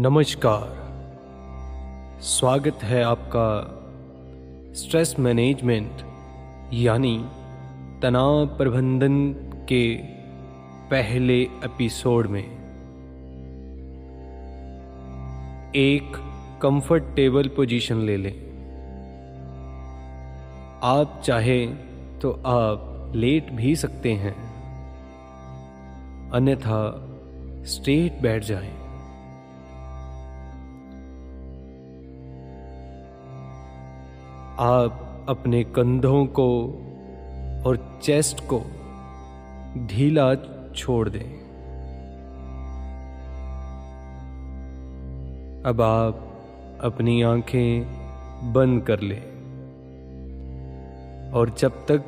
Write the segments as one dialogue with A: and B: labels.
A: नमस्कार। स्वागत है आपका स्ट्रेस मैनेजमेंट यानी तनाव प्रबंधन के पहले एपिसोड में। एक कंफर्टेबल पोजीशन ले लें। आप चाहे तो आप लेट भी सकते हैं। अन्यथा स्ट्रेट बैठ जाएँ। आप अपने कंधों को और चेस्ट को ढीला छोड़ दें। अब आप अपनी आँखें बंद कर लें और जब तक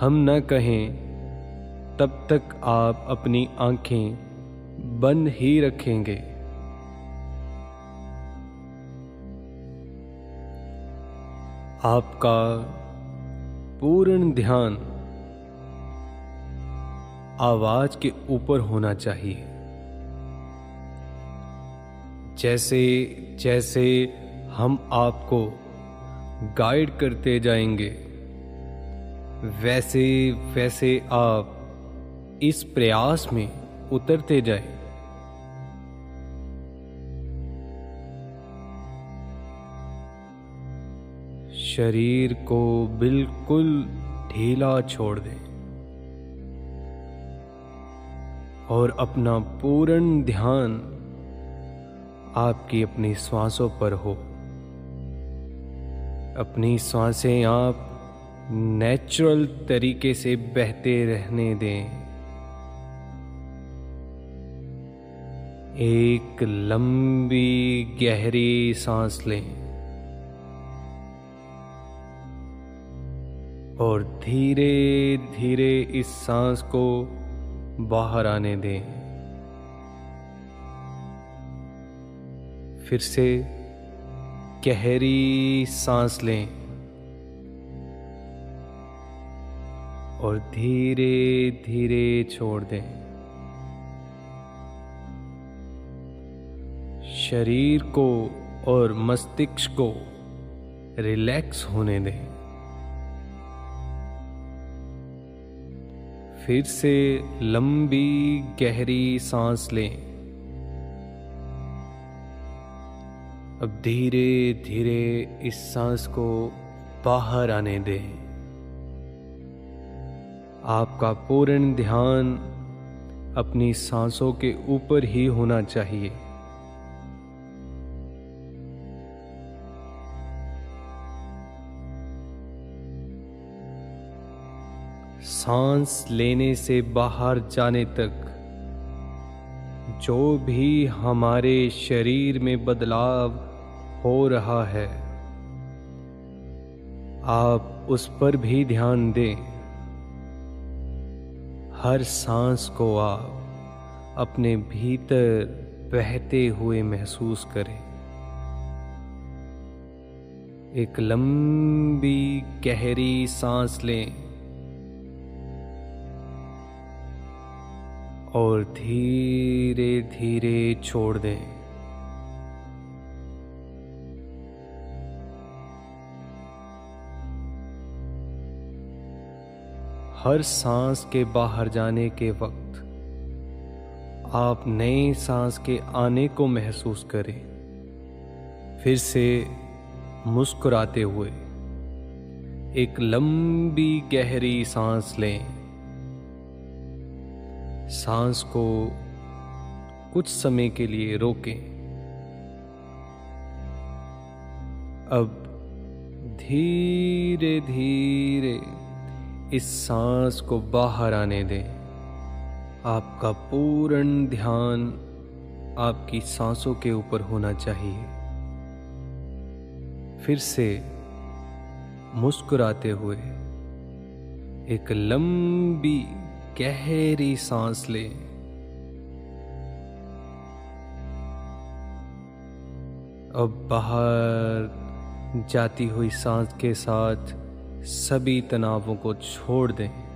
A: हम न कहें, तब तक आप अपनी आँखें बंद ही रखेंगे। आपका पूर्ण ध्यान आवाज़ के ऊपर होना चाहिए। जैसे जैसे हम आपको गाइड करते जाएँगे, वैसे वैसे आप इस प्रयास में उतरते जाएँ। शरीर को बिल्कुल ढीला छोड़ दें और अपना पूर्ण ध्यान आपकी अपनी श्वासों पर हो। अपनी साँसें आप नेचुरल तरीके से बहते रहने दें। एक लंबी गहरी सांस लें। और धीरे धीरे इस सांस को बाहर आने दें। फिर से गहरी सांस लें और धीरे धीरे छोड़ दें। शरीर को और मस्तिष्क को रिलैक्स होने दें। फिर से लंबी गहरी सांस लें। अब धीरे धीरे इस सांस को बाहर आने दें। आपका पूर्ण ध्यान अपनी सांसों के ऊपर ही होना चाहिए। सांस लेने से बाहर जाने तक, जो भी हमारे शरीर में बदलाव हो रहा है, आप उस पर भी ध्यान दें। हर सांस को आप अपने भीतर बहते हुए महसूस करें। एक लंबी गहरी सांस लें। और धीरे धीरे छोड़ दें। हर सांस के बाहर जाने के वक्त आप नए सांस के आने को महसूस करें। फिर से मुस्कुराते हुए एक लंबी गहरी सांस लें। सांस को कुछ समय के लिए रोकें। अब धीरे धीरे इस सांस को बाहर आने दें। आपका पूर्ण ध्यान आपकी सांसों के ऊपर होना चाहिए। फिर से मुस्कुराते हुए एक लंबी गहरी सांस ले। अब बाहर जाती हुई सांस के साथ सभी तनावों को छोड़ दें।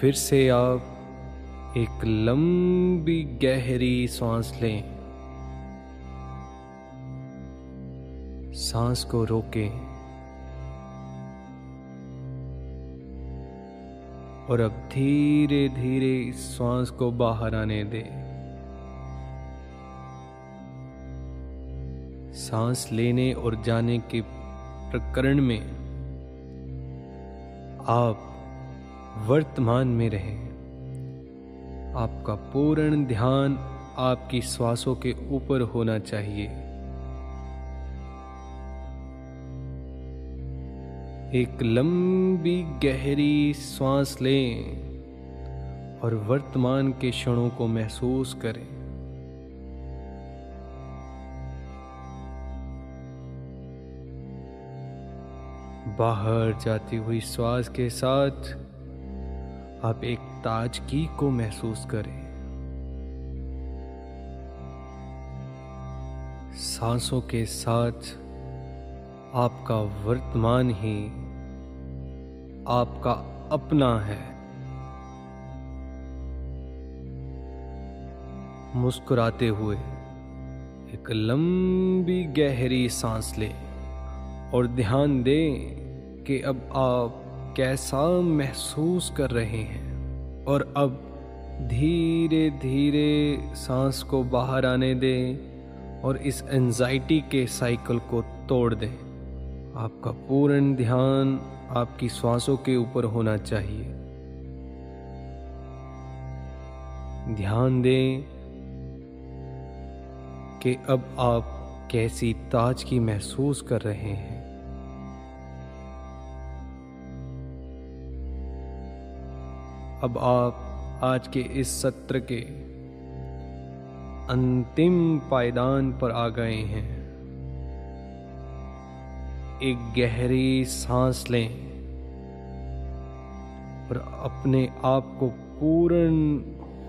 A: फिर से आप एक लंबी गहरी सांस लें। सांस को रोके और अब धीरे धीरे इस श्वास को बाहर आने दें। सांस लेने और जाने के प्रकरण में आप वर्तमान में रहें। आपका पूर्ण ध्यान आपकी श्वासों के ऊपर होना चाहिए। एक लंबी गहरी सांस लें और वर्तमान के क्षणों को महसूस करें। बाहर जाती हुई श्वास के साथ आप एक ताजगी को महसूस करें। सांसों के साथ आपका वर्तमान ही आपका अपना है। मुस्कुराते हुए एक लंबी गहरी सांस लें और ध्यान दें कि अब आप कैसा महसूस कर रहे हैं। और अब धीरे धीरे सांस को बाहर आने दें और इस एंजाइटी के साइकिल को तोड़ दें। आपका पूर्ण ध्यान आपकी श्वासों के ऊपर होना चाहिए। ध्यान दें कि अब आप कैसी ताजगी महसूस कर रहे हैं। अब आप आज के इस सत्र के अंतिम पायदान पर आ गए हैं। एक गहरी सांस लें और अपने आप को पूर्ण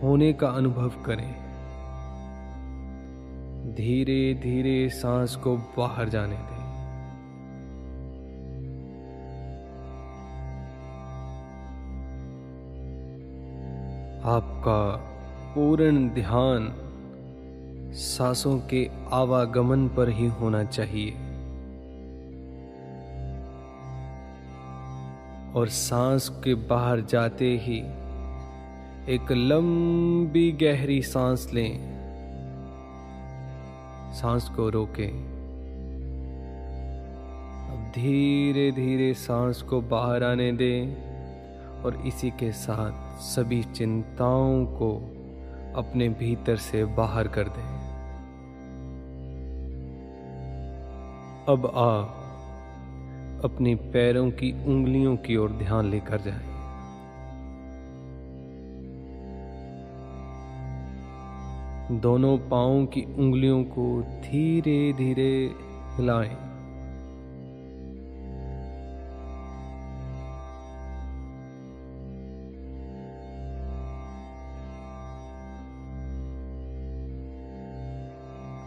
A: होने का अनुभव करें। धीरे धीरे सांस को बाहर जाने दें। आपका पूर्ण ध्यान सांसों के आवागमन पर ही होना चाहिए। और सांस के बाहर जाते ही एक लंबी गहरी सांस लें। सांस को रोकें। अब धीरे धीरे सांस को बाहर आने दें और इसी के साथ सभी चिंताओं को अपने भीतर से बाहर कर दें। अब आप अपने पैरों की उंगलियों की ओर ध्यान लेकर जाएँ। दोनों पाओं की उंगलियों को धीरे धीरे हिलाएँ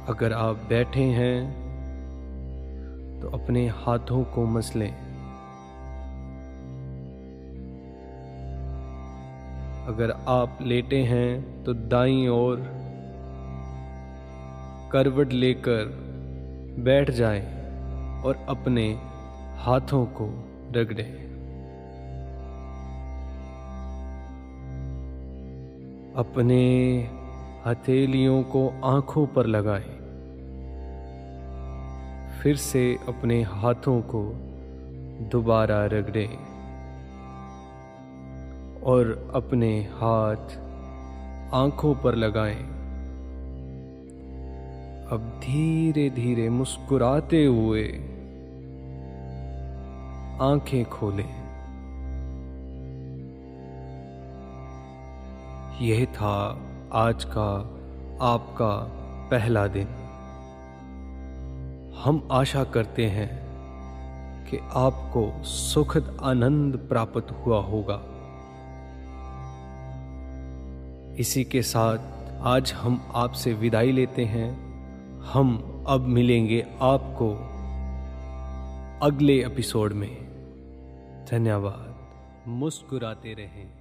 A: अगर आप बैठे हैं तो अपने हाथों को मसलें। अगर आप लेटे हैं तो दाई ओर करवट लेकर बैठ जाएँ और अपने हाथों को रगड़ें। अपने हथेलियों को आँखों पर लगाएँ। फिर से अपने हाथों को दोबारा रगड़ें और अपने हाथ आँखों पर लगाएँ। अब धीरे धीरे मुस्कुराते हुए आँखें खोलें। यह था आज का आपका पहला दिन। हम आशा करते हैं कि आपको सुखद आनंद प्राप्त हुआ होगा। इसी के साथ आज हम आपसे विदाई लेते हैं। हम अब मिलेंगे आपको अगले एपिसोड में। धन्यवाद। मुस्कुराते रहें।